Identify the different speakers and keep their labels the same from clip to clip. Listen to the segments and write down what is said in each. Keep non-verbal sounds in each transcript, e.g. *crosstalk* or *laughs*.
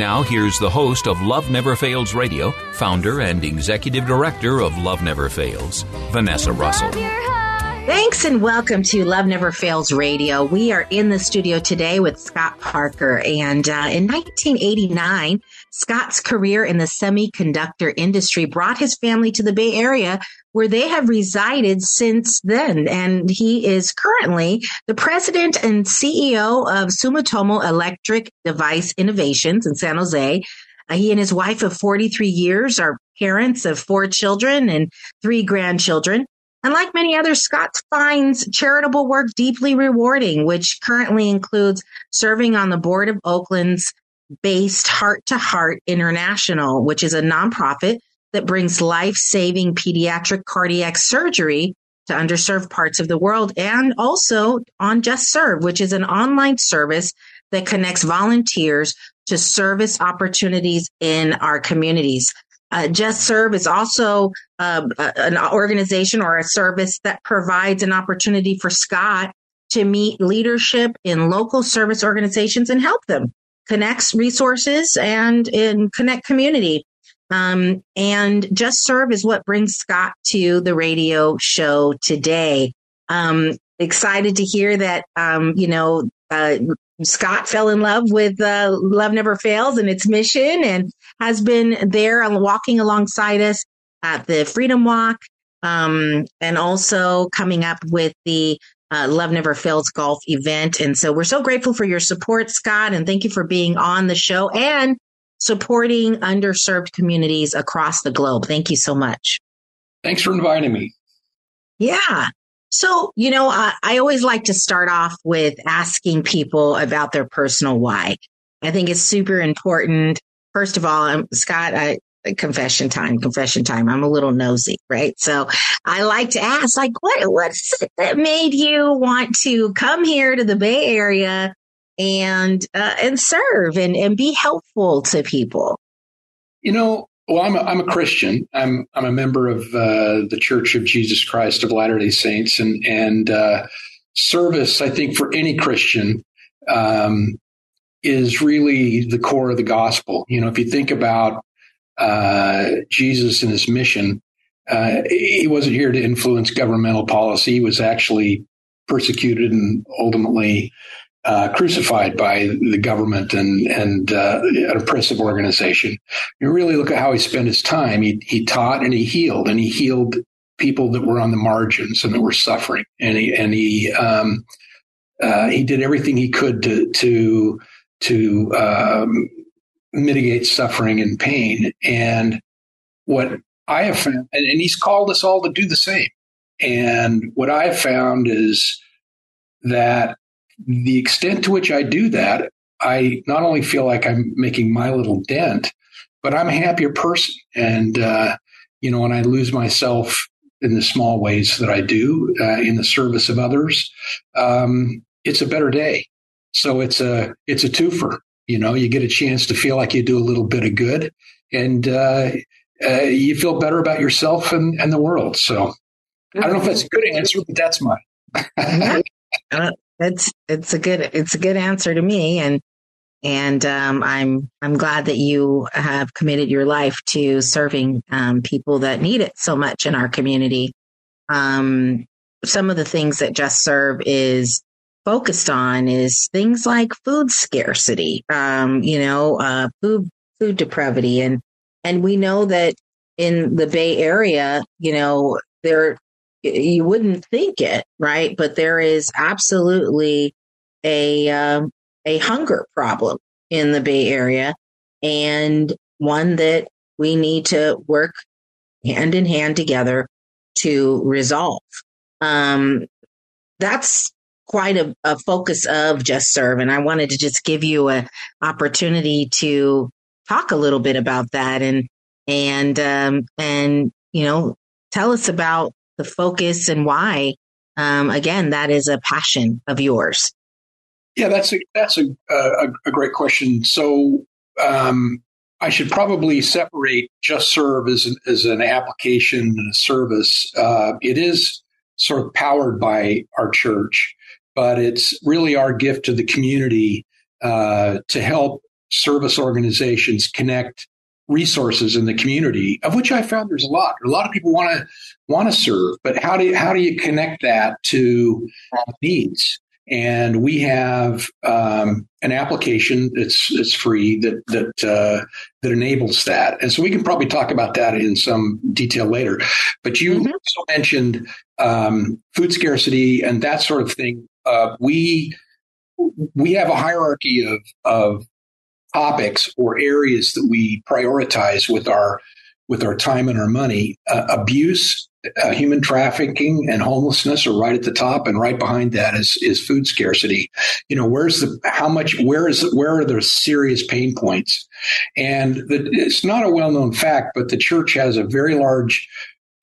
Speaker 1: Now, here's the host of Love Never Fails Radio, founder and executive director of Love Never Fails, Vanessa Russell.
Speaker 2: Thanks and welcome to Love Never Fails Radio. We are in the studio today with Scott Parker. And uh, in 1989, Scott's career in the semiconductor industry brought his family to the Bay Area where they have resided since then. And he is currently the president and CEO of Sumitomo Electric Device Innovations in San Jose. Uh, he and his wife of 43 years are parents of four children and three grandchildren. And like many others, Scott finds charitable work deeply rewarding, which currently includes serving on the board of Oakland's based Heart to Heart International, which is a nonprofit that brings life saving pediatric cardiac surgery to underserved parts of the world, and also on Just Serve, which is an online service that connects volunteers to service opportunities in our communities. Uh, Just Serve is also uh, an organization or a service that provides an opportunity for Scott to meet leadership in local service organizations and help them connects resources and in connect community. Um, and Just Serve is what brings Scott to the radio show today. Um, excited to hear that, um, you know, uh, Scott fell in love with uh, Love Never Fails and its mission and has been there walking alongside us at the Freedom Walk um, and also coming up with the uh, Love Never Fails golf event. And so we're so grateful for your support, Scott, and thank you for being on the show and supporting underserved communities across the globe. Thank you so much.
Speaker 3: Thanks for inviting me.
Speaker 2: Yeah. So, you know, I, I always like to start off with asking people about their personal why. I think it's super important. First of all, um, Scott, I, confession time, confession time. I'm a little nosy, right? So I like to ask, like, what, what's it that made you want to come here to the Bay Area and, uh, and serve and, and be helpful to people?
Speaker 3: You know, well, I'm a, I'm a Christian. I'm I'm a member of uh, the Church of Jesus Christ of Latter Day Saints, and and uh, service. I think for any Christian um, is really the core of the gospel. You know, if you think about uh, Jesus and his mission, uh, he wasn't here to influence governmental policy. He was actually persecuted and ultimately uh, crucified by the government and and uh, an oppressive organization. You really look at how he spent his time. He he taught and he healed, and he healed people that were on the margins and that were suffering, and he and he um, uh, he did everything he could to to to um, mitigate suffering and pain. And what I have found, and, and he's called us all to do the same. And what I have found is that the extent to which I do that, I not only feel like I'm making my little dent, but I'm a happier person. And, uh, you know, when I lose myself in the small ways that I do uh, in the service of others, um, it's a better day. So it's a it's a twofer. You know, you get a chance to feel like you do a little bit of good, and uh, uh, you feel better about yourself and, and the world. So I don't know if that's a good answer, but that's mine.
Speaker 2: yeah. uh, it's it's a good it's a good answer to me, and and um, I'm I'm glad that you have committed your life to serving um, people that need it so much in our community. Um, some of the things that Just Serve is focused on is things like food scarcity, um, you know, uh, food food depravity, and and we know that in the Bay Area, you know, there you wouldn't think it, right? But there is absolutely a um, a hunger problem in the Bay Area, and one that we need to work hand in hand together to resolve. Um, that's quite a, a, focus of Just Serve, and I wanted to just give you an opportunity to talk a little bit about that and and um, and you know tell us about the focus and why. Um, again, that is a passion of yours.
Speaker 3: Yeah, that's a that's a a, a great question. So um, I should probably separate Just Serve as an, as an application and a service. Uh, it is sort of powered by our church, but it's really our gift to the community uh, to help service organizations connect resources in the community, of which I found there's a lot. A lot of people want to want to serve, but how do you, how do you connect that to needs? And we have um, an application that's it's free that that uh, that enables that. And so we can probably talk about that in some detail later. But you mm-hmm. also mentioned um, food scarcity and that sort of thing. Uh, we we have a hierarchy of of topics or areas that we prioritize with our with our time and our money. Uh, abuse, uh, human trafficking, and homelessness are right at the top, and right behind that is is food scarcity. You know, where's the how much? Where is where are the serious pain points? And the, it's not a well known fact, but the church has a very large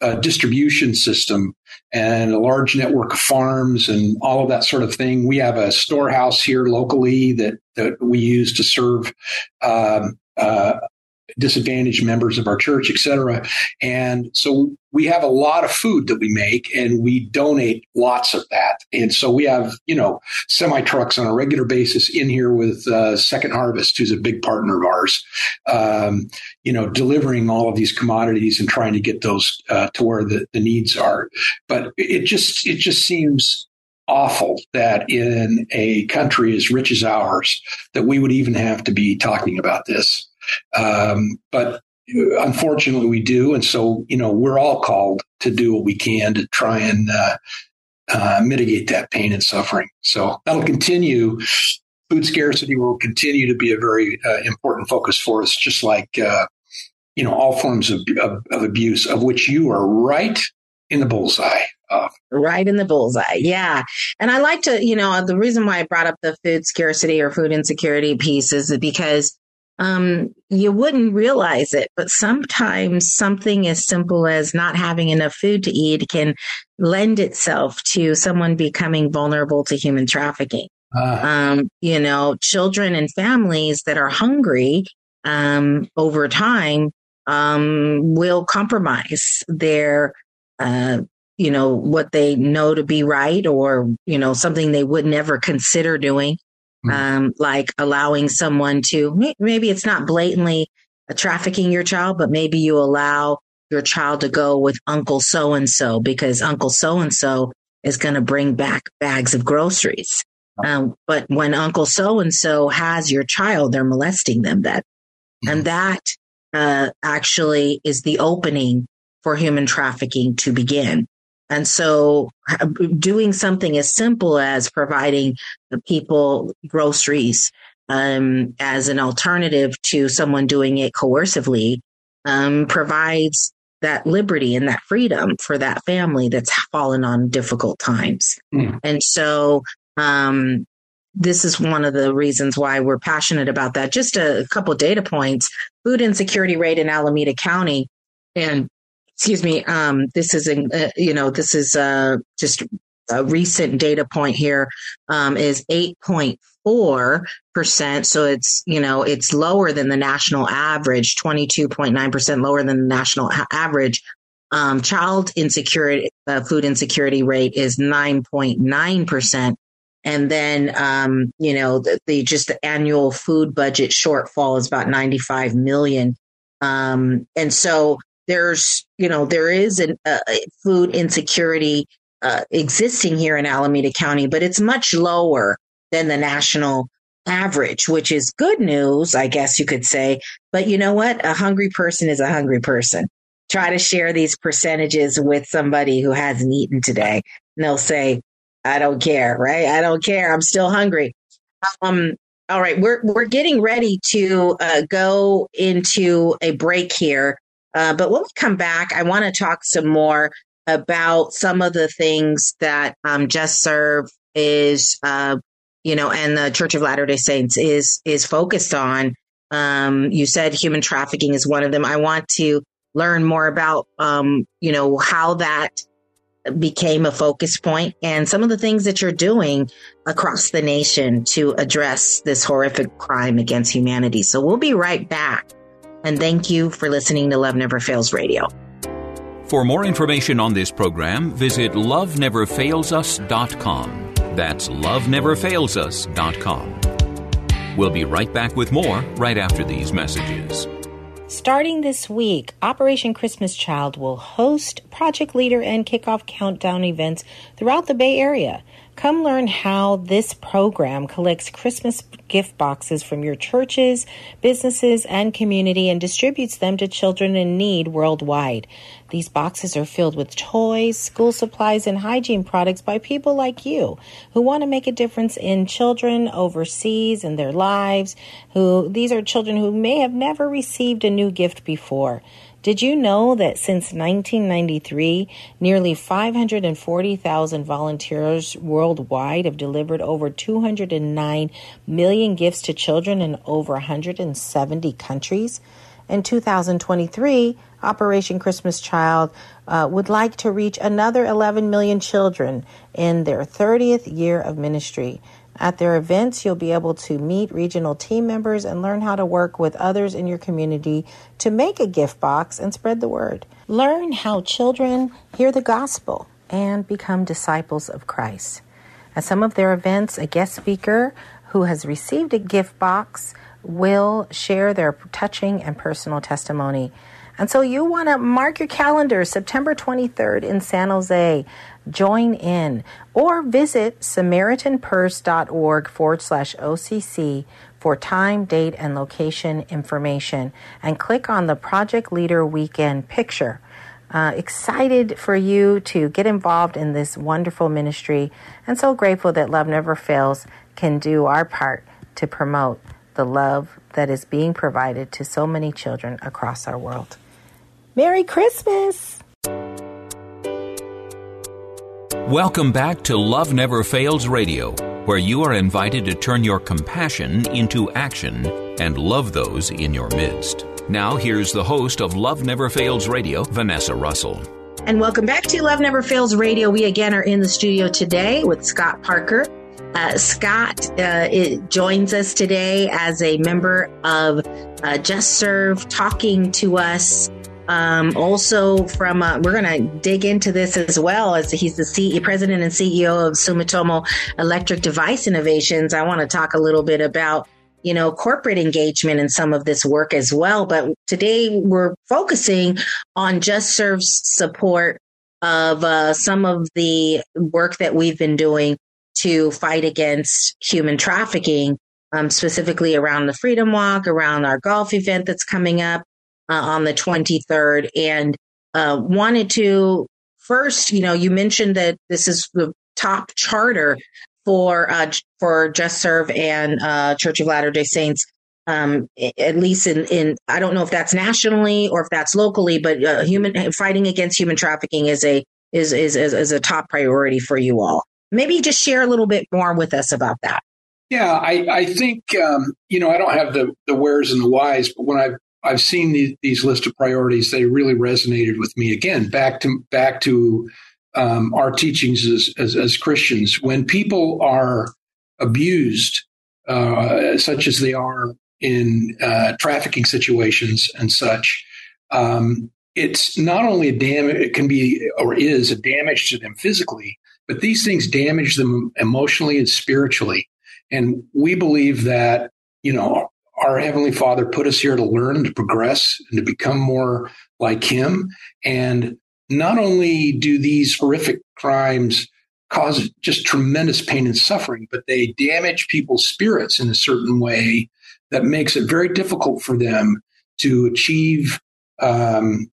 Speaker 3: uh, distribution system and a large network of farms and all of that sort of thing. We have a storehouse here locally that, that we use to serve um, uh, disadvantaged members of our church, et cetera. And so we have a lot of food that we make and we donate lots of that. And so we have, you know, semi trucks on a regular basis in here with uh, Second Harvest, who's a big partner of ours, um, you know, delivering all of these commodities and trying to get those uh, to where the, the needs are. But it just, it just seems awful that in a country as rich as ours that we would even have to be talking about this. Um, but unfortunately, we do. And so, you know, we're all called to do what we can to try and uh, uh, mitigate that pain and suffering. So that'll continue. Food scarcity will continue to be a very uh, important focus for us, just like, uh, you know, all forms of, of, of abuse, of which you are right in the bullseye.
Speaker 2: Right in the bullseye. Yeah. And I like to, you know, the reason why I brought up the food scarcity or food insecurity piece is because um, you wouldn't realize it, but sometimes something as simple as not having enough food to eat can lend itself to someone becoming vulnerable to human trafficking. Uh. Um, you know, children and families that are hungry um, over time um, will compromise their, uh, you know, what they know to be right or, you know, something they would never consider doing Hmm. um, like allowing someone to maybe it's not blatantly trafficking your child, but maybe you allow your child to go with Uncle so and so because Uncle so and so is going to bring back bags of groceries. Um, but when Uncle so and so has your child, they're molesting them. That mm-hmm. and that uh, actually is the opening for human trafficking to begin. And so doing something as simple as providing people groceries um, as an alternative to someone doing it coercively um, provides that liberty and that freedom for that family that's fallen on difficult times. Mm. And so um, this is one of the reasons why we're passionate about that. Just a, a couple data points. Food insecurity rate in Alameda County and excuse me, um, this is, uh, you know, this is uh, just a recent data point here um, is 8.4 percent. So it's, you know, it's lower than the national average, 22.9% lower than the national a- average. Um, child insecurity, uh, food insecurity rate is 9.9%. And then, um, you know, the, the, just the annual food budget shortfall is about 95 million. Um, and so there's, you know, there is a uh, food insecurity uh, existing here in Alameda County, but it's much lower than the national average, which is good news, I guess you could say. But you know what? A hungry person is a hungry person. Try to share these percentages with somebody who hasn't eaten today. And they'll say, I don't care, right? I don't care. I'm still hungry. Um, all right, we're we're getting ready to uh, go into a break here, uh, but when we come back, I want to talk some more about some of the things that um, Just Serve is, uh, you know, and the Church of Latter Day Saints is is focused on. Um, you said human trafficking is one of them. I want to learn more about, um, you know, how that became a focus point and some of the things that you're doing across the nation to address this horrific crime against humanity. So we'll be right back. And thank you for listening to Love Never Fails Radio.
Speaker 1: For more information on this program, visit loveneverfailsus.com. That's loveneverfailsus.com. We'll be right back with more right after these messages.
Speaker 4: Starting this week, Operation Christmas Child will host project leader and kickoff countdown events throughout the Bay Area. Come learn how this program collects Christmas gift boxes from your churches, businesses, and community and distributes them to children in need worldwide. These boxes are filled with toys, school supplies, and hygiene products by people like you who want to make a difference in children overseas and their lives. Who these are children who may have never received a new gift before. Did you know that since 1993, nearly 540,000 volunteers worldwide have delivered over 209 million gifts to children in over 170 countries? In 2023, Operation Christmas Child uh, would like to reach another 11 million children in their 30th year of ministry. At their events, you'll be able to meet regional team members and learn how to work with others in your community to make a gift box and spread the word. Learn how children hear the gospel and become disciples of Christ. At some of their events, a guest speaker who has received a gift box will share their touching and personal testimony. And so you want to mark your calendar September 23rd in San Jose. Join in or visit SamaritanPurse.org forward slash OCC for time, date, and location information and click on the Project Leader Weekend picture. Uh, excited for you to get involved in this wonderful ministry and so grateful that Love Never Fails can do our part to promote the love that is being provided to so many children across our world. Merry Christmas!
Speaker 1: Welcome back to Love Never Fails Radio, where you are invited to turn your compassion into action and love those in your midst. Now, here's the host of Love Never Fails Radio, Vanessa Russell.
Speaker 2: And welcome back to Love Never Fails Radio. We again are in the studio today with Scott Parker. Uh, Scott uh, joins us today as a member of uh, Just Serve, talking to us um, also, from uh, we're going to dig into this as well as he's the CEO, president and CEO of Sumitomo Electric Device Innovations. I want to talk a little bit about you know corporate engagement in some of this work as well. But today we're focusing on Just Serve's support of uh, some of the work that we've been doing to fight against human trafficking, um, specifically around the Freedom Walk, around our golf event that's coming up uh, on the 23rd and uh, wanted to first, you know, you mentioned that this is the top charter for uh, for Just Serve and uh, Church of Latter Day Saints. Um, at least in, in, I don't know if that's nationally or if that's locally, but uh, human fighting against human trafficking is a is, is is is a top priority for you all. Maybe just share a little bit more with us about that.
Speaker 3: Yeah, I, I think um, you know I don't have the the wheres and the whys, but when I've I've seen these, these list of priorities. They really resonated with me. Again, back to back to um, our teachings as, as, as Christians. When people are abused uh, such as they are in uh, trafficking situations and such, um, it's not only a damage, it can be or is a damage to them physically, but these things damage them emotionally and spiritually. And we believe that, you know, our Heavenly Father put us here to learn, to progress, and to become more like Him. And not only do these horrific crimes cause just tremendous pain and suffering, but they damage people's spirits in a certain way that makes it very difficult for them to achieve, um,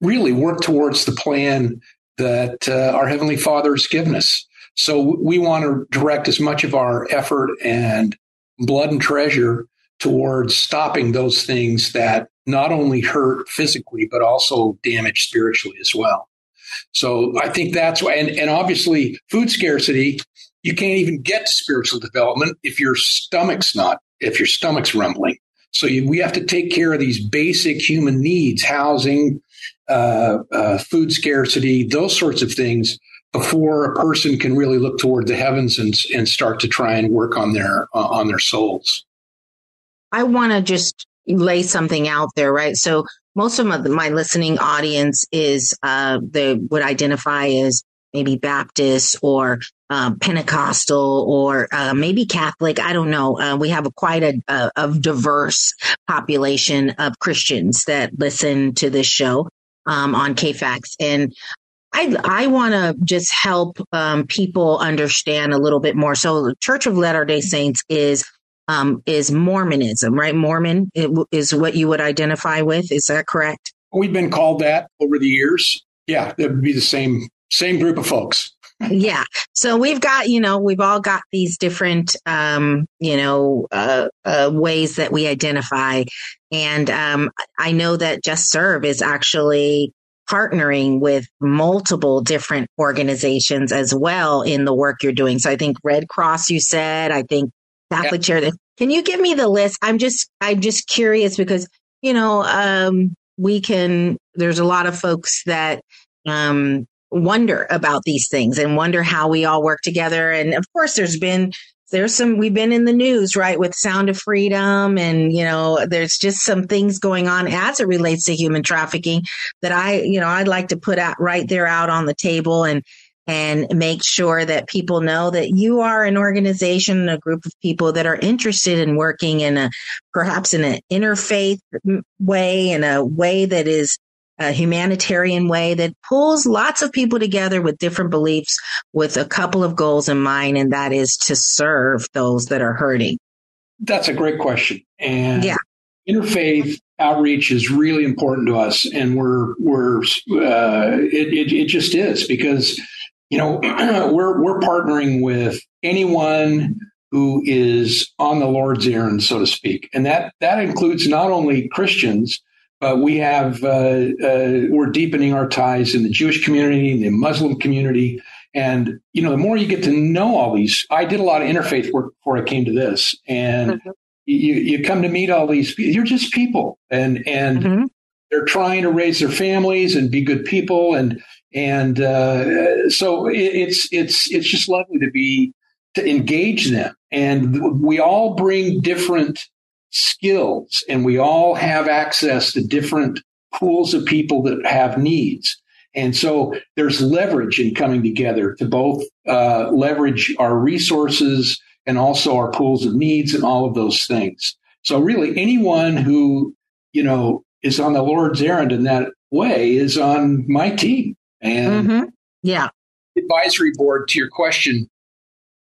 Speaker 3: really work towards the plan that uh, our Heavenly Father has given us. So we want to direct as much of our effort and blood and treasure towards stopping those things that not only hurt physically, but also damage spiritually as well. So I think that's why, and, and obviously food scarcity, you can't even get to spiritual development if your stomach's not, if your stomach's rumbling. So you, we have to take care of these basic human needs, housing, uh, uh, food scarcity, those sorts of things before a person can really look toward the heavens and, and start to try and work on their, uh, on their souls.
Speaker 2: I want to just lay something out there, right? So most of my, listening audience is uh, they would identify as maybe Baptist or um, Pentecostal or uh, maybe Catholic. I don't know. Uh, we have a quite a, a, a, diverse population of Christians that listen to this show um, on KFAX, and I I want to just help um, people understand a little bit more. So, Church of Latter Day Saints is um, is Mormonism, right? Mormon is what you would identify with. Is that correct?
Speaker 3: We've been called that over the years. Yeah, it would be the same same group of folks.
Speaker 2: yeah. So we've got, you know, we've all got these different, um, you know, uh, uh, ways that we identify. And um, I know that Just Serve is actually partnering with multiple different organizations as well in the work you're doing. So I think Red Cross, you said, I think Catholic yeah. Can you give me the list? I'm just I'm just curious because you know um, we can. There's a lot of folks that um, wonder about these things and wonder how we all work together. And of course, there's been there's some we've been in the news right with sound of freedom and you know there's just some things going on as it relates to human trafficking that i you know i'd like to put out right there out on the table and and make sure that people know that you are an organization, a group of people that are interested in working in a perhaps in an interfaith way, in a way that is a humanitarian way that pulls lots of people together with different beliefs with a couple of goals in mind, and that is to serve those that are hurting.
Speaker 3: That's a great question. And
Speaker 2: yeah.
Speaker 3: interfaith outreach is really important to us, and we're we're uh, it, it, it just is because you know, *clears throat* we're we're partnering with anyone who is on the Lord's errand, so to speak, and that that includes not only Christians, but we have uh, uh, we're deepening our ties in the Jewish community, in the Muslim community, and you know, the more you get to know all these, I did a lot of interfaith work before I came to this, and mm-hmm. you you come to meet all these. You're just people, and and mm-hmm. they're trying to raise their families and be good people, and and uh, so it's it's it's just lovely to be to engage them. And we all bring different skills and we all have access to different pools of people that have needs. And so there's leverage in coming together to both uh, leverage our resources and also our pools of needs and all of those things. So really anyone who you know is on the lord's errand in that way is on my team and
Speaker 2: mm-hmm. yeah,
Speaker 3: advisory board to your question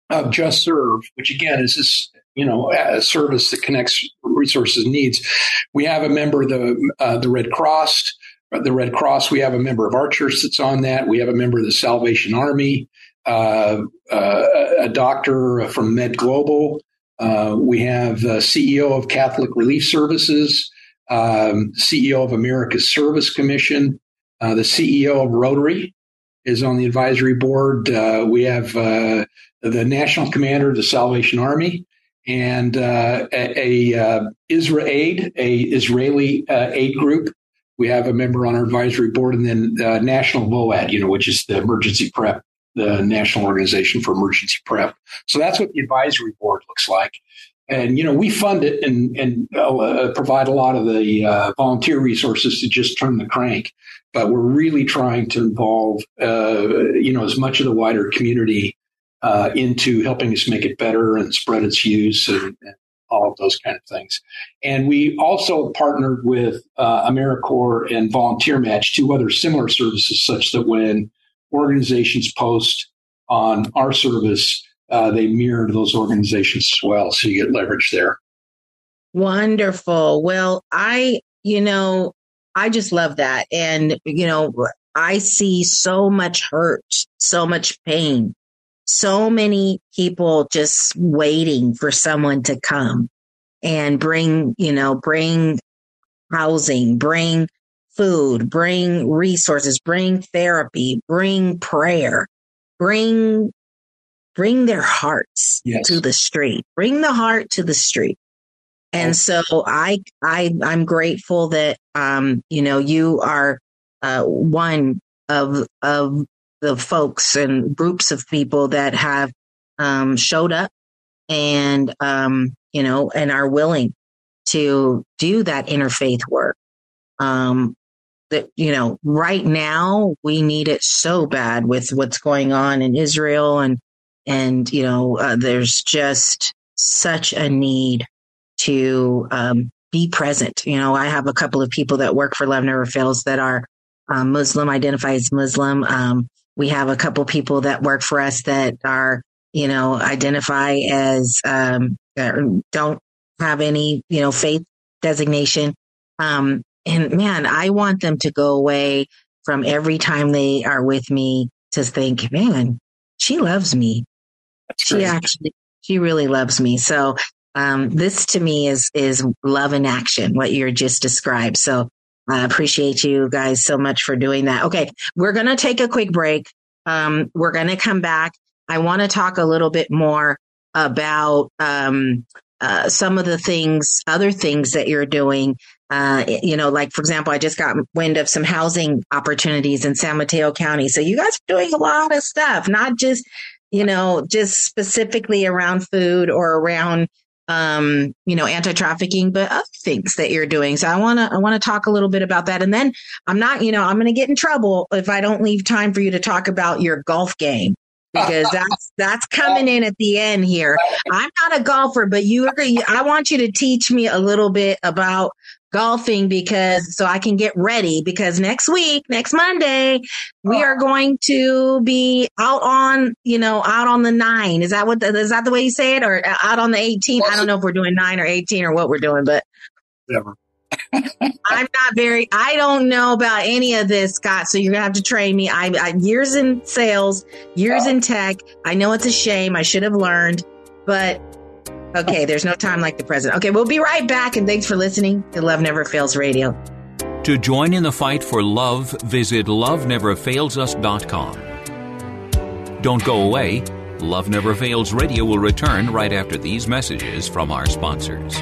Speaker 3: of Just Serve, which again is this you know a service that connects resources and needs. We have a member of the uh, the Red Cross. The Red Cross. We have a member of our church that's on that. We have a member of the Salvation Army. Uh, uh, a doctor from Med Global. Uh, we have the CEO of Catholic Relief Services, um, CEO of America's Service Commission, uh, the CEO of Rotary is on the advisory board. Uh, we have uh, the national commander of the Salvation Army and uh, a, a uh, Israel Aid, a Israeli uh, aid group. We have a member on our advisory board, and then National VOAD, you know, which is the emergency prep, the National Organization for Emergency Prep. So that's what the advisory board looks like. And you know, we fund it and and uh, provide a lot of the uh, volunteer resources to just turn the crank. But we're really trying to involve, uh, you know, as much of the wider community uh, into helping us make it better and spread its use and, and, all of those kind of things. And we also partnered with uh, AmeriCorps and Volunteer Match, two other similar services, such that when organizations post on our service, uh, they mirror those organizations as well. So you get leverage there.
Speaker 2: Wonderful. Well, I, you know, I just love that. And, you know, I see so much hurt, so much pain, so many people just waiting for someone to come and bring, you know, bring housing, bring food, bring resources, bring therapy, bring prayer, bring bring their hearts yes. to the street. Bring the heart to the street. And so I I I'm grateful that um you know you are uh one of of the folks and groups of people that have um showed up and um you know and are willing to do that interfaith work. Um that you know right now we need it so bad with what's going on in Israel and and you know uh, there's just such a need to um, be present. You know i have a couple of people that work for love never fails that are um, muslim identify as muslim. Um, we have a couple people that work for us that are you know identify as um, don't have any you know faith designation. Um, and man, I want them to go away from every time they are with me to think, man, she loves me. She actually, she really loves me. So, um, this to me is, is love in action, what you're just described. So I appreciate you guys so much for doing that. Okay. We're going to take a quick break. Um, we're going to come back. I want to talk a little bit more about, um, uh, some of the things, other things that you're doing uh, you know, like for example, I just got wind of some housing opportunities in San Mateo County. So you guys are doing a lot of stuff, not just, you know, just specifically around food or around, um, you know, anti-trafficking, but other things that you're doing. So I want to, I want to talk a little bit about that. And then I'm not, you know, I'm going to get in trouble if I don't leave time for you to talk about your golf game because that's that's coming in at the end here. I'm not a golfer, but you are. I want you to teach me a little bit about golfing because so I can get ready because next week, next Monday, we oh. are going to be out on, you know, out on the nine. Is that what, the, is that the way you say it or uh, out on the 18? I don't know if we're doing nine or 18 or what we're doing, but
Speaker 3: whatever.
Speaker 2: I'm not very, I don't know about any of this, Scott. So you're to have to train me. I, I years in sales, years oh. in tech. I know it's a shame. I should have learned, but Okay, there's no time like the present. Okay, we'll be right back, and thanks for listening to Love Never Fails Radio.
Speaker 1: To join in the fight for love, visit loveneverfailsus.com. Don't go away. Love Never Fails Radio will return right after these messages from our sponsors.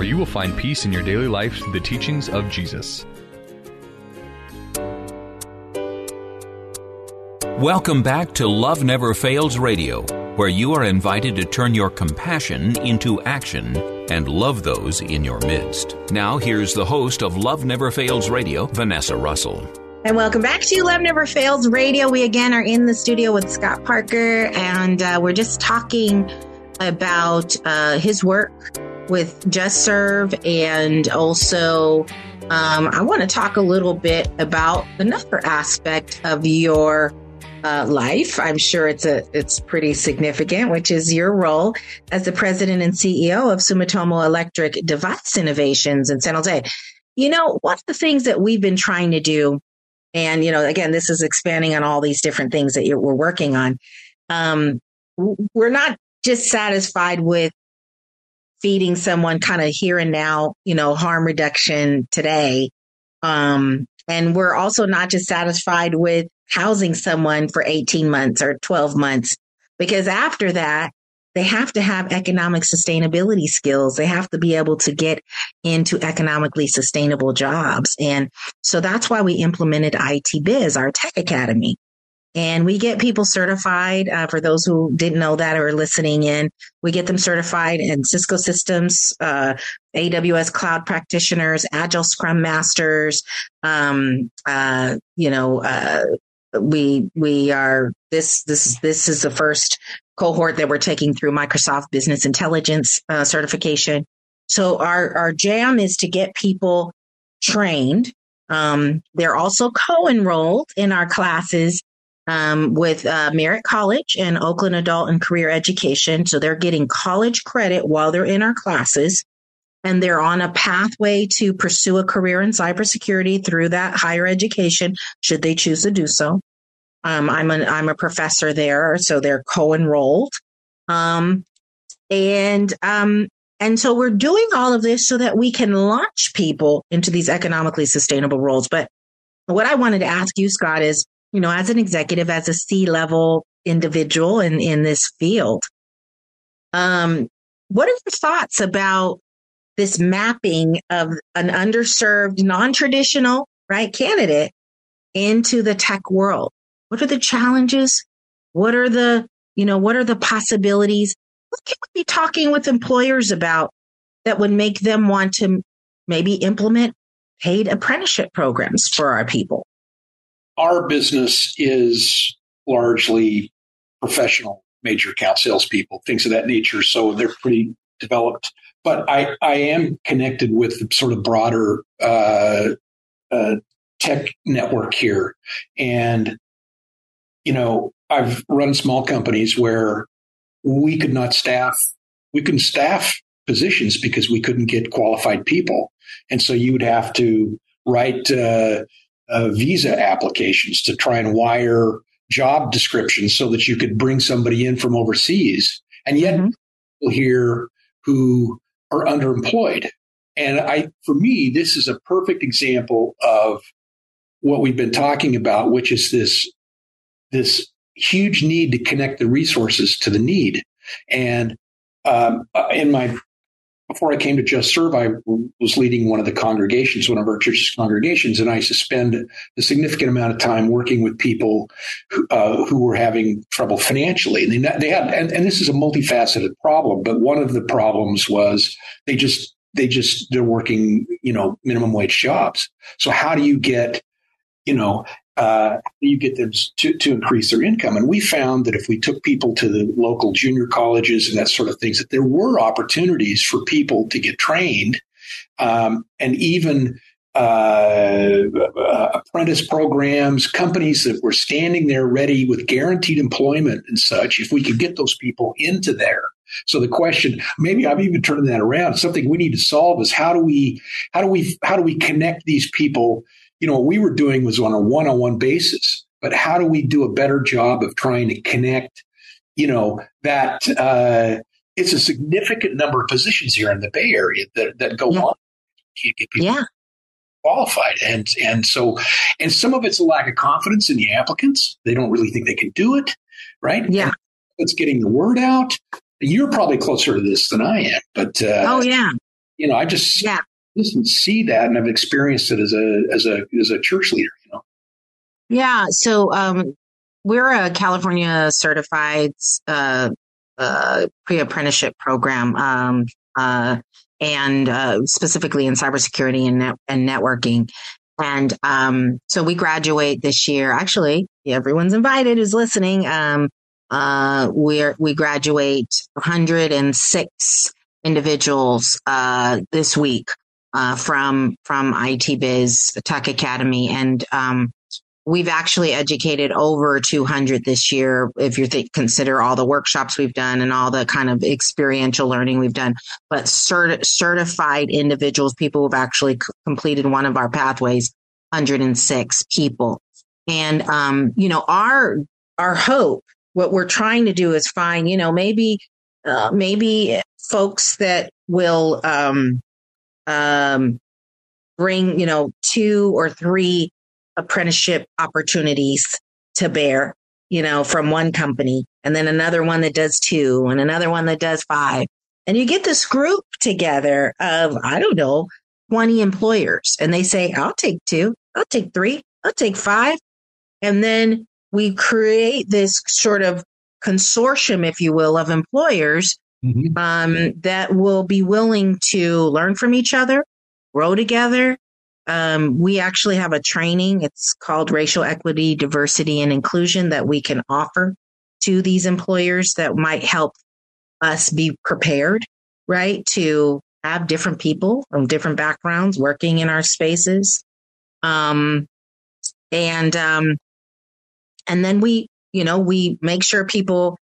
Speaker 5: where you will find peace in your daily life through the teachings of Jesus.
Speaker 1: Welcome back to Love Never Fails Radio, where you are invited to turn your compassion into action and love those in your midst. Now, here's the host of Love Never Fails Radio, Vanessa Russell.
Speaker 2: And welcome back to Love Never Fails Radio. We again are in the studio with Scott Parker, and uh, we're just talking about uh, his work with Just Serve, and also um, I want to talk a little bit about another aspect of your uh, life. I'm sure it's a it's pretty significant, which is your role as the president and CEO of Sumitomo Electric Device Innovations in San Jose. You know, one of the things that we've been trying to do, and you know, again, this is expanding on all these different things that we're working on. Um, we're not just satisfied with feeding someone kind of here and now, you know, harm reduction today. Um, and we're also not just satisfied with housing someone for 18 months or 12 months, because after that, they have to have economic sustainability skills. They have to be able to get into economically sustainable jobs. And so that's why we implemented IT Biz, our tech academy. And we get people certified. Uh, for those who didn't know that or are listening in, we get them certified in Cisco systems, uh, AWS cloud practitioners, agile scrum masters. Um, uh, you know, uh, we, we are this, this, this is the first cohort that we're taking through Microsoft business intelligence uh, certification. So our, our jam is to get people trained. Um, they're also co-enrolled in our classes um, with uh, Merritt College and Oakland Adult and Career Education. So they're getting college credit while they're in our classes. And they're on a pathway to pursue a career in cybersecurity through that higher education, should they choose to do so. Um, I'm an I'm a professor there, so they're co-enrolled. Um, and um, and so we're doing all of this so that we can launch people into these economically sustainable roles. But what I wanted to ask you, Scott, is you know, as an executive, as a C level individual in, in this field, um, what are your thoughts about this mapping of an underserved, non traditional, right, candidate into the tech world? What are the challenges? What are the, you know, what are the possibilities? What can we be talking with employers about that would make them want to maybe implement paid apprenticeship programs for our people?
Speaker 3: Our business is largely professional major account salespeople, things of that nature. So they're pretty developed. But I, I am connected with the sort of broader uh, uh, tech network here. And, you know, I've run small companies where we could not staff, we couldn't staff positions because we couldn't get qualified people. And so you would have to write uh, uh, visa applications to try and wire job descriptions so that you could bring somebody in from overseas. And yet, mm-hmm. people here who are underemployed. And I, for me, this is a perfect example of what we've been talking about, which is this, this huge need to connect the resources to the need. And um, in my before I came to Just Serve, I was leading one of the congregations, one of our church's congregations, and I used to spend a significant amount of time working with people who, uh, who were having trouble financially. And they, they had, and, and this is a multifaceted problem, but one of the problems was they just they just they're working you know minimum wage jobs. So how do you get you know uh, you get them to, to increase their income. And we found that if we took people to the local junior colleges and that sort of things, that there were opportunities for people to get trained um, and even uh, apprentice programs, companies that were standing there ready with guaranteed employment and such, if we could get those people into there. So the question, maybe I'm even turning that around. Something we need to solve is how do we, how do we, how do we connect these people you know, what we were doing was on a one on one basis. But how do we do a better job of trying to connect, you know, that uh, it's a significant number of positions here in the Bay Area that, that go yeah. on. Can't get people yeah. qualified. And and so and some of it's a lack of confidence in the applicants. They don't really think they can do it. Right.
Speaker 2: Yeah.
Speaker 3: It's getting the word out. You're probably closer to this than I am, but uh,
Speaker 2: oh yeah,
Speaker 3: you know, I just yeah listen, see that, and I've experienced it as a as a as a church leader. You know.
Speaker 2: Yeah. So um, we're a California certified uh, uh, pre apprenticeship program, um, uh, and uh, specifically in cybersecurity and net- and networking. And um, so we graduate this year. Actually, everyone's invited who's listening. Um, uh, we're we graduate 106 individuals uh, this week uh, from from IT Biz Tech Academy, and um, we've actually educated over 200 this year. If you th- consider all the workshops we've done and all the kind of experiential learning we've done, but cert- certified individuals, people who've actually c- completed one of our pathways, 106 people, and um, you know our our hope. What we're trying to do is find, you know, maybe uh, maybe folks that will um, um, bring, you know, two or three apprenticeship opportunities to bear, you know, from one company, and then another one that does two, and another one that does five. And you get this group together of, I don't know, 20 employers, and they say, I'll take two, I'll take three, I'll take five. And then we create this sort of consortium, if you will, of employers
Speaker 3: Mm-hmm.
Speaker 2: um, that will be willing to learn from each other, grow together. Um, we actually have a training. It's called racial equity, diversity, and inclusion that we can offer to these employers that might help us be prepared, right? To have different people from different backgrounds working in our spaces. Um, and, um, and then we, you know, we make sure people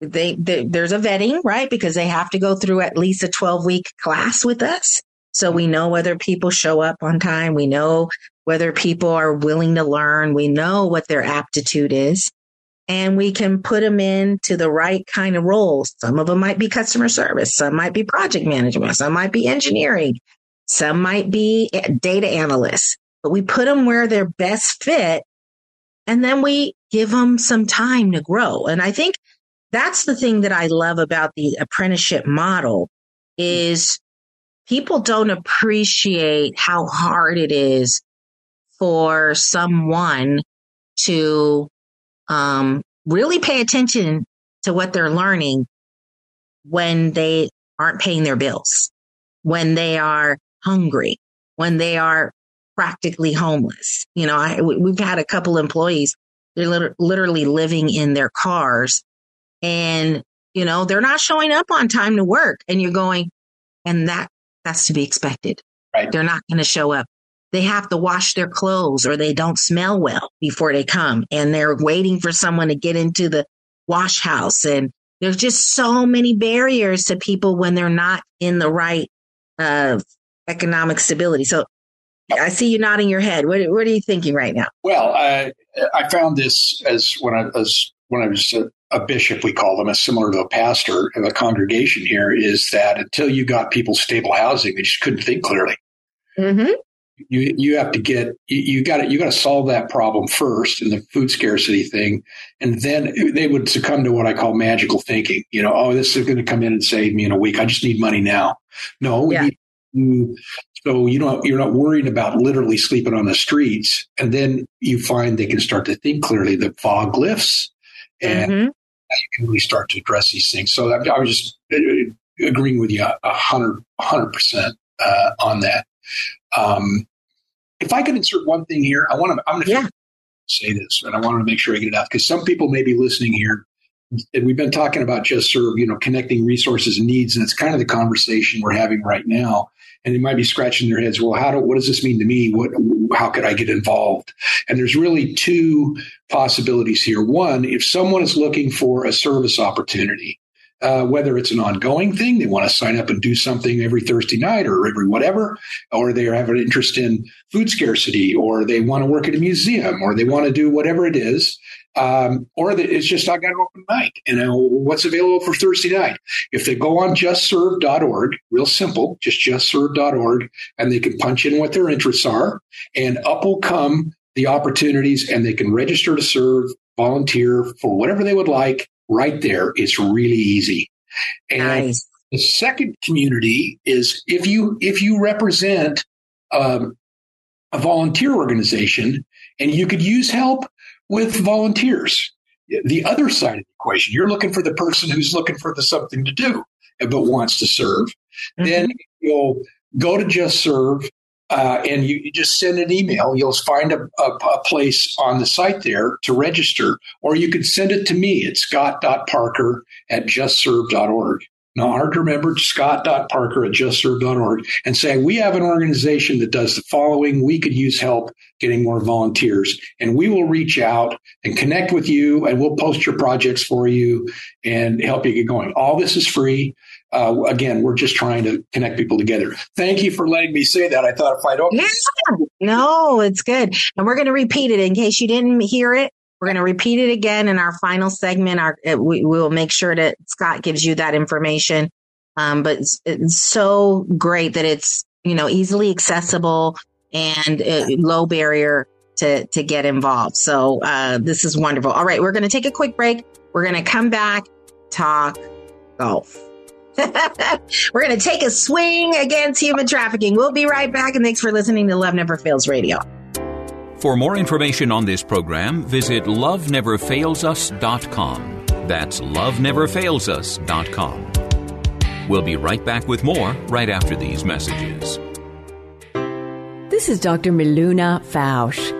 Speaker 2: they, they, there's a vetting, right? Because they have to go through at least a 12 week class with us. So we know whether people show up on time. We know whether people are willing to learn. We know what their aptitude is and we can put them into the right kind of roles. Some of them might be customer service. Some might be project management. Some might be engineering. Some might be data analysts, but we put them where they're best fit. And then we give them some time to grow. And I think that's the thing that I love about the apprenticeship model is people don't appreciate how hard it is for someone to um, really pay attention to what they're learning when they aren't paying their bills, when they are hungry, when they are practically homeless. You know, I, we've had a couple employees, they're literally living in their cars and you know they're not showing up on time to work. And you're going and that that's to be expected.
Speaker 3: Right.
Speaker 2: They're not going to show up. They have to wash their clothes or they don't smell well before they come. And they're waiting for someone to get into the wash house. And there's just so many barriers to people when they're not in the right uh, economic stability. So I see you nodding your head. What, what are you thinking right now?
Speaker 3: Well, I, I found this as when I was when I was a, bishop, we call them, as similar to a pastor of a congregation here, is that until you got people stable housing, they just couldn't think clearly.
Speaker 2: Mm-hmm.
Speaker 3: You you have to get you, got to you got to solve that problem first in the food scarcity thing, and then they would succumb to what I call magical thinking. You know, oh, this is going to come in and save me in a week. I just need money now. No,
Speaker 2: Yeah.
Speaker 3: you- so you know you're not worrying about literally sleeping on the streets, and then you find they can start to think clearly. The fog lifts, and
Speaker 2: Mhm.
Speaker 3: You can really start to address these things. So I, I was just uh, agreeing with you a hundred percent uh, on that. Um, if I could insert one thing here, I want to. I'm going to say this, and I wanted to make sure I get it out because some people may be listening here. And we've been talking about just serve, you know, connecting resources and needs, and it's kind of the conversation we're having right now. And they might be scratching their heads. Well, how do what does this mean to me? What how could I get involved? And there's really two possibilities here. One, if someone is looking for a service opportunity, uh, whether it's an ongoing thing, they want to sign up and do something every Thursday night or every whatever, or they have an interest in food scarcity, or they want to work at a museum, or they want to do whatever it is, um, or that it's just I got an open mic. You know, what's available for Thursday night? If they go on justserve.org, real simple, just justserve.org, and they can punch in what their interests are, and up will come the opportunities, and they can register to serve, volunteer for whatever they would like right there. It's really easy. And the second community is if you if you represent um, a volunteer organization and you could use help with volunteers. The other side of the equation, you're looking for the person who's looking for the something to do but wants to serve. Then you'll go to Just Serve uh, and you, you just send an email. You'll find a, a, a place on the site there to register, or you can send it to me at scott.parker at justserve.org. Now, hard to remember, scott.parker at justserve.org, and say, we have an organization that does the following. We could use help getting more volunteers. And we will reach out and connect with you, and we'll post your projects for you and help you get going. All this is free. Uh, again, we're just trying to connect people together. Thank you for letting me say that. I thought if I don't.
Speaker 2: Yeah. No, it's good. And we're going to repeat it in case you didn't hear it. We're going to repeat it again in our final segment. Our we, will make sure that Scott gives you that information. Um, but it's, it's, so great that it's you know easily accessible and uh, low barrier to to get involved. So uh, this is wonderful. All right, we're going to take a quick break. We're going to come back, talk golf. *laughs* we're going to take a swing against human trafficking. We'll be right back, and thanks for listening to Love Never Fails Radio.
Speaker 1: For more information on this program, visit loveneverfailsus.com. That's loveneverfailsus.com. We'll be right back with more right after these messages.
Speaker 6: This is Dr. Miluna Fausch.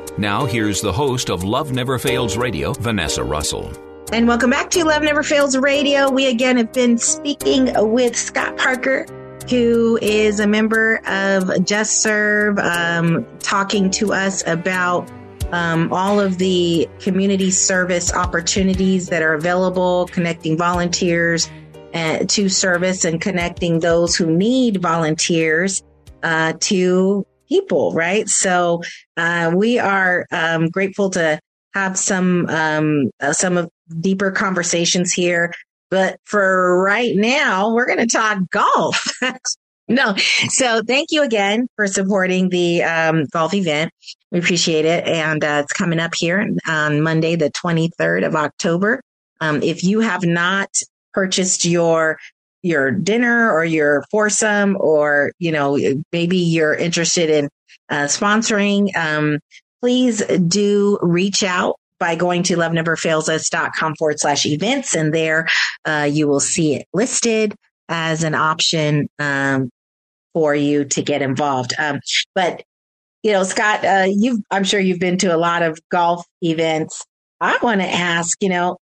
Speaker 1: Now, here's the host of Love Never Fails Radio, Vanessa Russell.
Speaker 2: And welcome back to Love Never Fails Radio. We again have been speaking with Scott Parker, who is a member of Just Serve, um, talking to us about um, all of the community service opportunities that are available, connecting volunteers uh, to service and connecting those who need volunteers uh, to people, right? So uh, we are um, grateful to have some um, uh, some of deeper conversations here. But for right now, we're going to talk golf. *laughs* no, so thank you again for supporting the um, golf event. We appreciate it, and uh, it's coming up here on Monday, the twenty third of October. Um, if you have not purchased your your dinner or your foursome, or you know maybe you're interested in uh, sponsoring, um, please do reach out by going to loveneverfailsus.com forward slash events. And there uh, you will see it listed as an option um, for you to get involved. Um, but, you know, Scott, uh, you've, I'm sure you've been to a lot of golf events. I want to ask, you know,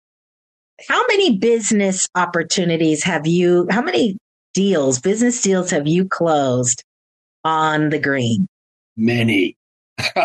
Speaker 2: how many business opportunities have you, how many deals, business deals have you closed on the green?
Speaker 3: Many. *laughs* you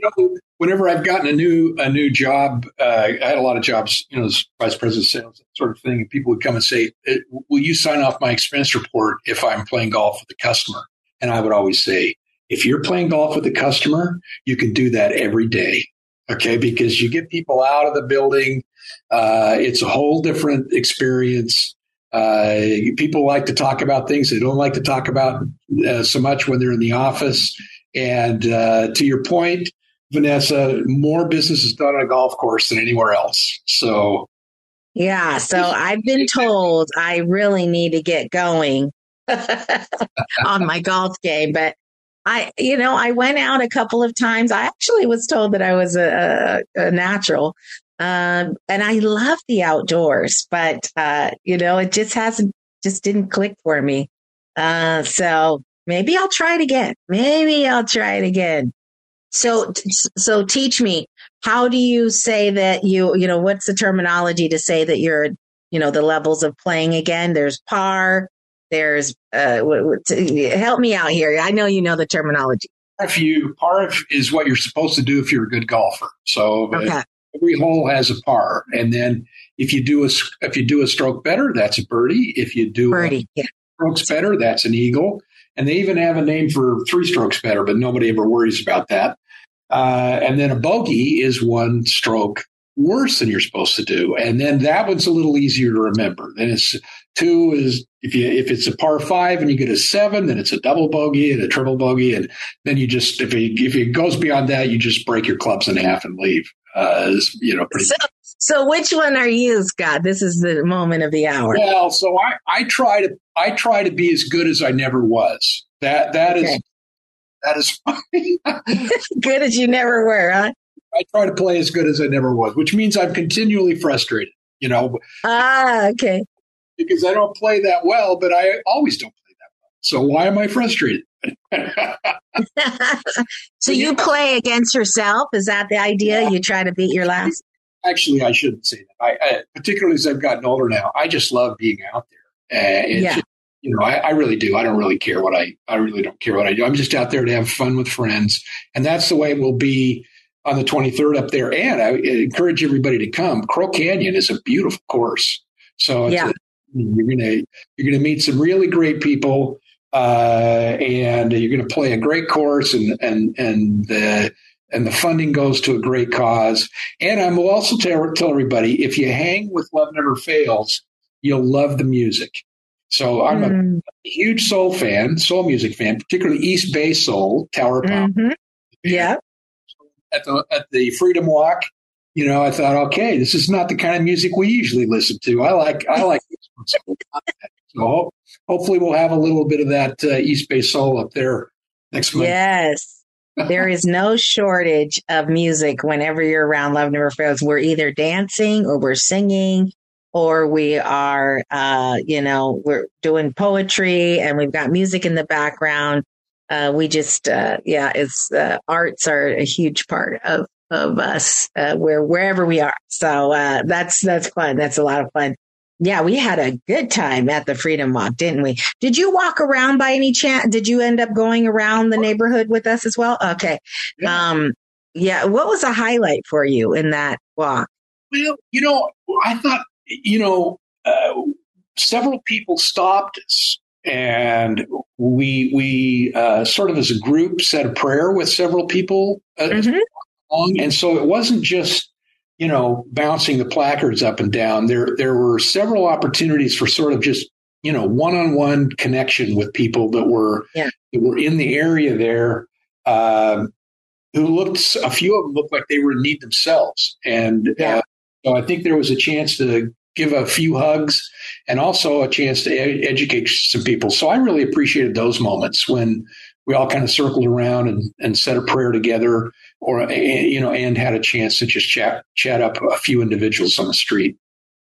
Speaker 3: know, whenever I've gotten a new a new job, uh, I had a lot of jobs, you know, as vice president sales, sort of thing, and people would come and say, uh, "Will you sign off my expense report if I'm playing golf with the customer?" And I would always say, "If you're playing golf with the customer, you can do that every day." Okay, because you get people out of the building. Uh, it's a whole different experience. Uh, people like to talk about things they don't like to talk about uh, so much when they're in the office. And uh, to your point, Vanessa, more business is done on a golf course than anywhere else. So,
Speaker 2: yeah. So I've been told I really need to get going *laughs* on my golf game, but I, you know, I went out a couple of times. I actually was told that I was a, a, natural. Um, and I love the outdoors, but, uh, you know, it just hasn't, just didn't click for me. Uh, so maybe I'll try it again. Maybe I'll try it again. So, so teach me, how do you say that you, you know, what's the terminology to say that you're, you know, the levels of playing again? There's par, there's, uh, help me out here. I know you know the terminology.
Speaker 3: if you par is what you're supposed to do if you're a good golfer. So
Speaker 2: Okay.
Speaker 3: every hole has a par, and then if you do a if you do a stroke better, that's a birdie. If you do a
Speaker 2: Birdie. Yeah.
Speaker 3: strokes better, that's an eagle. And they even have a name for three strokes better, but nobody ever worries about that. Uh, and then a bogey is one stroke worse than you're supposed to do. And then that one's a little easier to remember. Then it's two is if you if it's a par five and you get a seven, then it's a double bogey and a triple bogey, and then you just if it if it goes beyond that, you just break your clubs in half and leave. Uh, you know, pretty
Speaker 2: So, so which one are you, Scott? This is the moment of the hour.
Speaker 3: Well, so I, I try to I try to be as good as I never was. That that is
Speaker 2: Okay.
Speaker 3: that is *laughs* *laughs*
Speaker 2: Good as you never were, huh?
Speaker 3: I try to play as good as I never was, which means I'm continually frustrated, you know,
Speaker 2: Ah, okay.
Speaker 3: because I don't play that well, but I always don't play that well. So why am I frustrated? *laughs*
Speaker 2: so you play against yourself? Is that the idea? You try to beat your last?
Speaker 3: Actually, I shouldn't say that. I, I particularly as I've gotten older now, I just love being out there. Uh, it's
Speaker 2: Yeah.
Speaker 3: just- you know, I, I really do. I don't really care what I, I really don't care what I do. I'm just out there to have fun with friends. And that's the way it will be on the 23rd up there. And I encourage everybody to come. Crow Canyon is a beautiful course. So it's
Speaker 2: Yeah.
Speaker 3: a- you're going to, you're going to meet some really great people. Uh, and you're going to play a great course and, and, and the, and the funding goes to a great cause. And I will also tell, tell everybody if you hang with Love Never Fails, you'll love the music. So I'm
Speaker 2: Mm.
Speaker 3: a huge soul fan, soul music fan, particularly East Bay Soul, Tower Pop.
Speaker 2: Mhm. Yeah.
Speaker 3: At the at the Freedom Walk, you know, I thought, okay, this is not the kind of music we usually listen to. I like I *laughs* like. So ho- hopefully we'll have a little bit of that uh, East Bay Soul up there next month.
Speaker 2: Yes. *laughs* there is no shortage of music whenever you're around Love Never Fails. We're either dancing or we're singing or we are, uh, you know, we're doing poetry and we've got music in the background. Uh, we just, uh, yeah, it's, uh, arts are a huge part of, of us, uh, where, wherever we are. So, uh, that's, that's fun. That's a lot of fun. Yeah, we had a good time at the Freedom Walk, didn't we? Did you walk around by any chance? Did you end up going around the neighborhood with us as well? Okay. Um, yeah. What was a highlight for you in that walk?
Speaker 3: Well, you know, I thought, you know, uh, several people stopped us, and we we uh, sort of as a group said a prayer with several people uh, along, and so it wasn't just you know bouncing the placards up and down. There there were several opportunities for sort of just you know one on one connection with people that were
Speaker 2: Yeah.
Speaker 3: that were in the area there. Um, who looked a few of them looked like they were in need themselves and
Speaker 2: Yeah.
Speaker 3: uh, so i think there was a chance to give a few hugs and also a chance to ed- educate some people so i really appreciated those moments when we all kind of circled around and, and said a prayer together or you know and had a chance to just chat chat up a few individuals on the street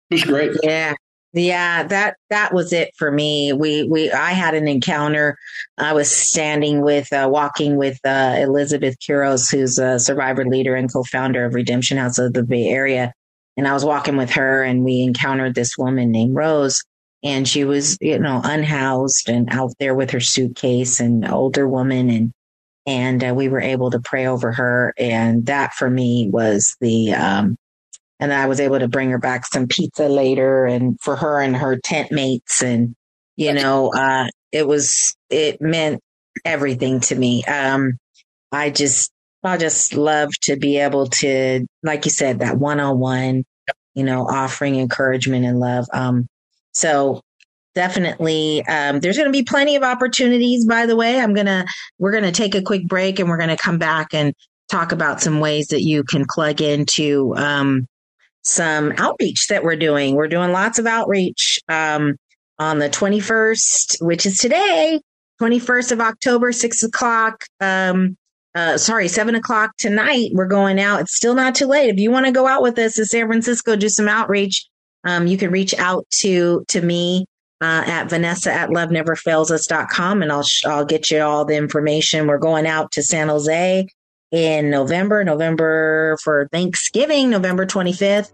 Speaker 3: it was great
Speaker 2: Yeah. Yeah, that that was it for me. We we I had an encounter. I was standing with uh, walking with uh, Elizabeth Kuros, who's a survivor leader and co-founder of Redemption House of the Bay Area, and I was walking with her, and we encountered this woman named Rose, and she was you know unhoused and out there with her suitcase, and older woman, and and uh, we were able to pray over her, and that for me was the um, and I was able to bring her back some pizza later and for her and her tent mates. And you know uh it was it meant everything to me. Um I just I just love to be able to like you said that one-on-one you know offering encouragement and love um so definitely um there's going to be plenty of opportunities by the way I'm going to we're going to take a quick break and we're going to come back and talk about some ways that you can plug into um some outreach that we're doing. We're doing lots of outreach um, on the 21st, which is today, 21st of October, six o'clock. Um, uh, sorry, seven o'clock tonight. We're going out. It's still not too late. If you want to go out with us to San Francisco, do some outreach. Um, you can reach out to to me uh, at Vanessa at loveneverfailsus.com and I'll I'll get you all the information. We're going out to San Jose in November, November for Thanksgiving, November 25th.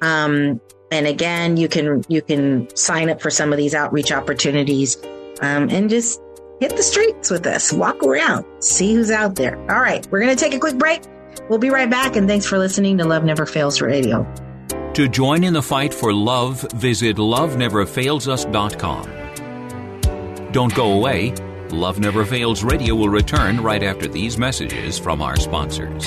Speaker 2: Um, and again, you can you can sign up for some of these outreach opportunities um, and just hit the streets with us, walk around, see who's out there. All right, we're going to take a quick break. We'll be right back, and thanks for listening to Love Never Fails Radio.
Speaker 1: To join in the fight for love, visit loveneverfailsus.com. Don't go away. Love Never Fails Radio will return right after these messages from our sponsors.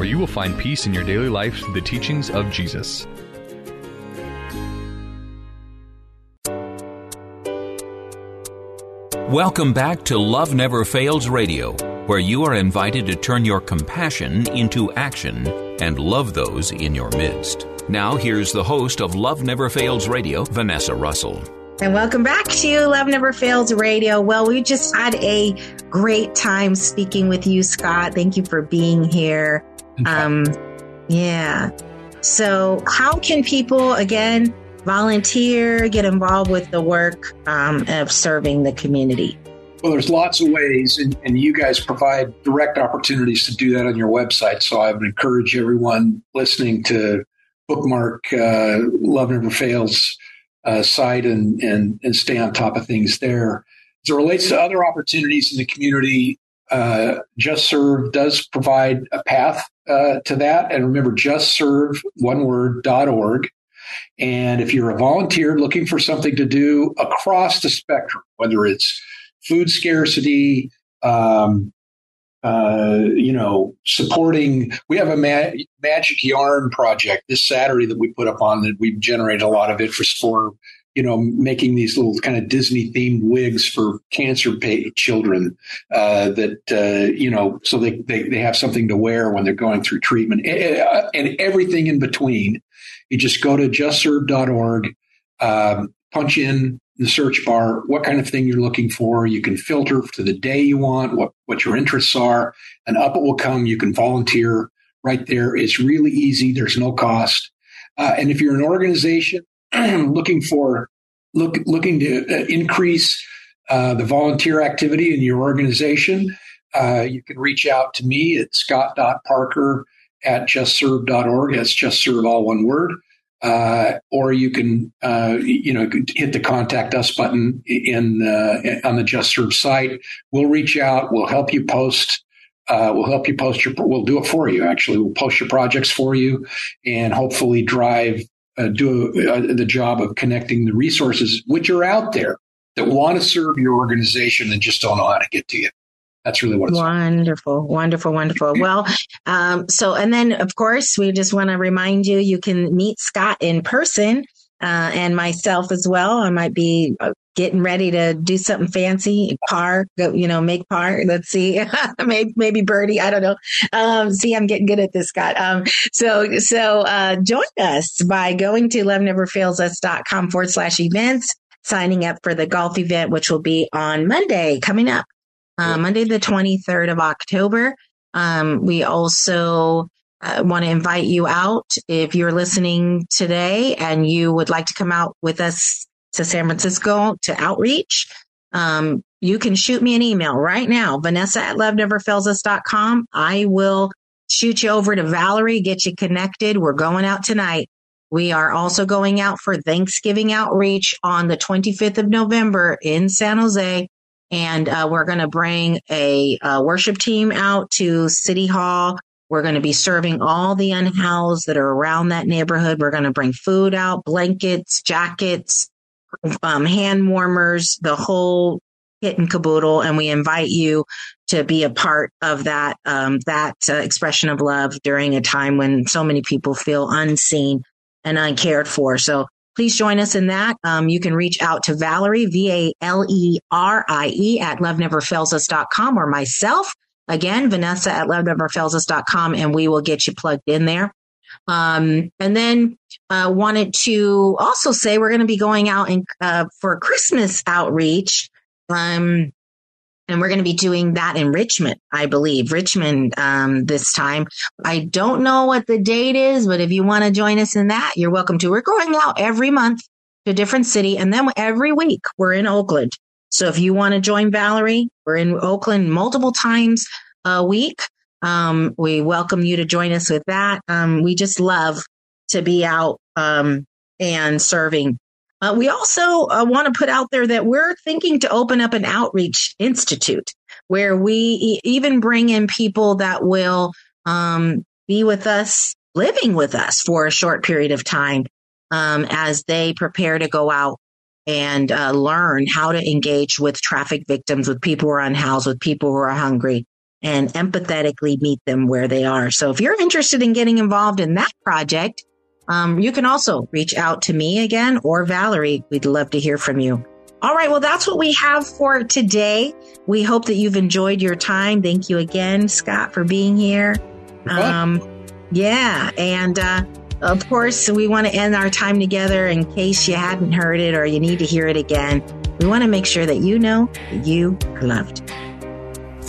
Speaker 5: where you will find peace in your daily life through the teachings of Jesus.
Speaker 1: Welcome back to Love Never Fails Radio, where you are invited to turn your compassion into action and love those in your midst. Now, here's the host of Love Never Fails Radio, Vanessa Russell.
Speaker 2: And welcome back to Love Never Fails Radio. Well, we just had a great time speaking with you, Scott. Thank you for being here. Um, yeah. So, how can people, again, volunteer, get involved with the work um, of serving the community?
Speaker 3: Well, there's lots of ways, and, and you guys provide direct opportunities to do that on your website. So I would encourage everyone listening to bookmark uh, Love Never Fails uh, site and, and, and stay on top of things there. As it relates to other opportunities in the community, uh, Just Serve does provide a path uh, to that. And remember, Just Serve, one word, dot org. And if you're a volunteer looking for something to do across the spectrum, whether it's food scarcity, um, uh, you know, supporting. We have a ma- magic yarn project this Saturday that we put up on that we've generated a lot of interest for. You know, making these little kind of Disney themed wigs for cancer children uh, that uh, you know, so they, they they have something to wear when they're going through treatment, and, and everything in between. You just go to justserve.org, um, punch in the search bar what kind of thing you're looking for. You can filter to the day you want, what, what your interests are, and up it will come. You can volunteer right there. It's really easy. There's no cost. Uh, and if you're an organization *clears throat* looking for look looking to uh, increase uh, the volunteer activity in your organization, uh, you can reach out to me at scott.parker at justserve.org. That's just serve all one word. Uh, or you can, uh, you know, hit the contact us button in on the Just Serve site. We'll reach out. We'll help you post. Uh, we'll help you post your. We'll do it for you. Actually, we'll post your projects for you, and hopefully drive uh, do uh, the job of connecting the resources which are out there that want to serve your organization and just don't know how to get to you. That's really what it's
Speaker 2: wonderful wonderful wonderful. Well um, so and then of course we just want to remind you you can meet scott in person uh, and myself as well. I might be uh, getting ready to do something fancy par go, you know make par let's see. *laughs* Maybe, maybe birdie. I don't know. Um, see i'm getting good at this scott. Um, so so uh, join us by going to loveneverfailsus.com forward slash events signing up for the golf event which will be on monday coming up uh, Monday, the 23rd of October. Um, we also uh, want to invite you out if you're listening today and you would like to come out with us to San Francisco to outreach. Um, you can shoot me an email right now, Vanessa at loveneverfailsus.com. I will shoot you over to Valerie, get you connected. We're going out tonight. We are also going out for Thanksgiving outreach on the 25th of November in San Jose and uh, we're going to bring a, a, worship team out to City Hall. We're going to be serving all the unhoused that are around that neighborhood. We're going to bring food out, blankets, jackets, um, hand warmers, the whole kit and caboodle, and we invite you to be a part of that um, that uh, expression of love during a time when so many people feel unseen and uncared for. So please join us in that. Um, you can reach out to Valerie, V A L E R I E, at loveneverfailsus.com or myself, again, Vanessa at loveneverfailsus.com, and we will get you plugged in there. Um, and then uh, wanted to also say we're going to be going out in, uh, for Christmas outreach. Um, and we're going to be doing that in Richmond, I believe, Richmond um, this time. I don't know what the date is, but if you want to join us in that, you're welcome to. We're going out every month to a different city, and then every week we're in Oakland. So if you want to join Valerie, we're in Oakland multiple times a week. Um, we welcome you to join us with that. Um, we just love to be out um, and serving uh, we also uh, want to put out there that we're thinking to open up an outreach institute where we e- even bring in people that will um, be with us, living with us for a short period of time um, as they prepare to go out and uh, learn how to engage with traffic victims, with people who are unhoused, with people who are hungry, and empathetically meet them where they are. So if you're interested in getting involved in that project, um, you can also reach out to me again or Valerie. We'd love to hear from you. All right. Well, that's what we have for today. We hope that you've enjoyed your time. Thank you again, Scott, for being here. Um, yeah. And, uh, of course, we want to end our time together in case you hadn't heard it or you need to hear it again. We want to make sure that you know that you are loved.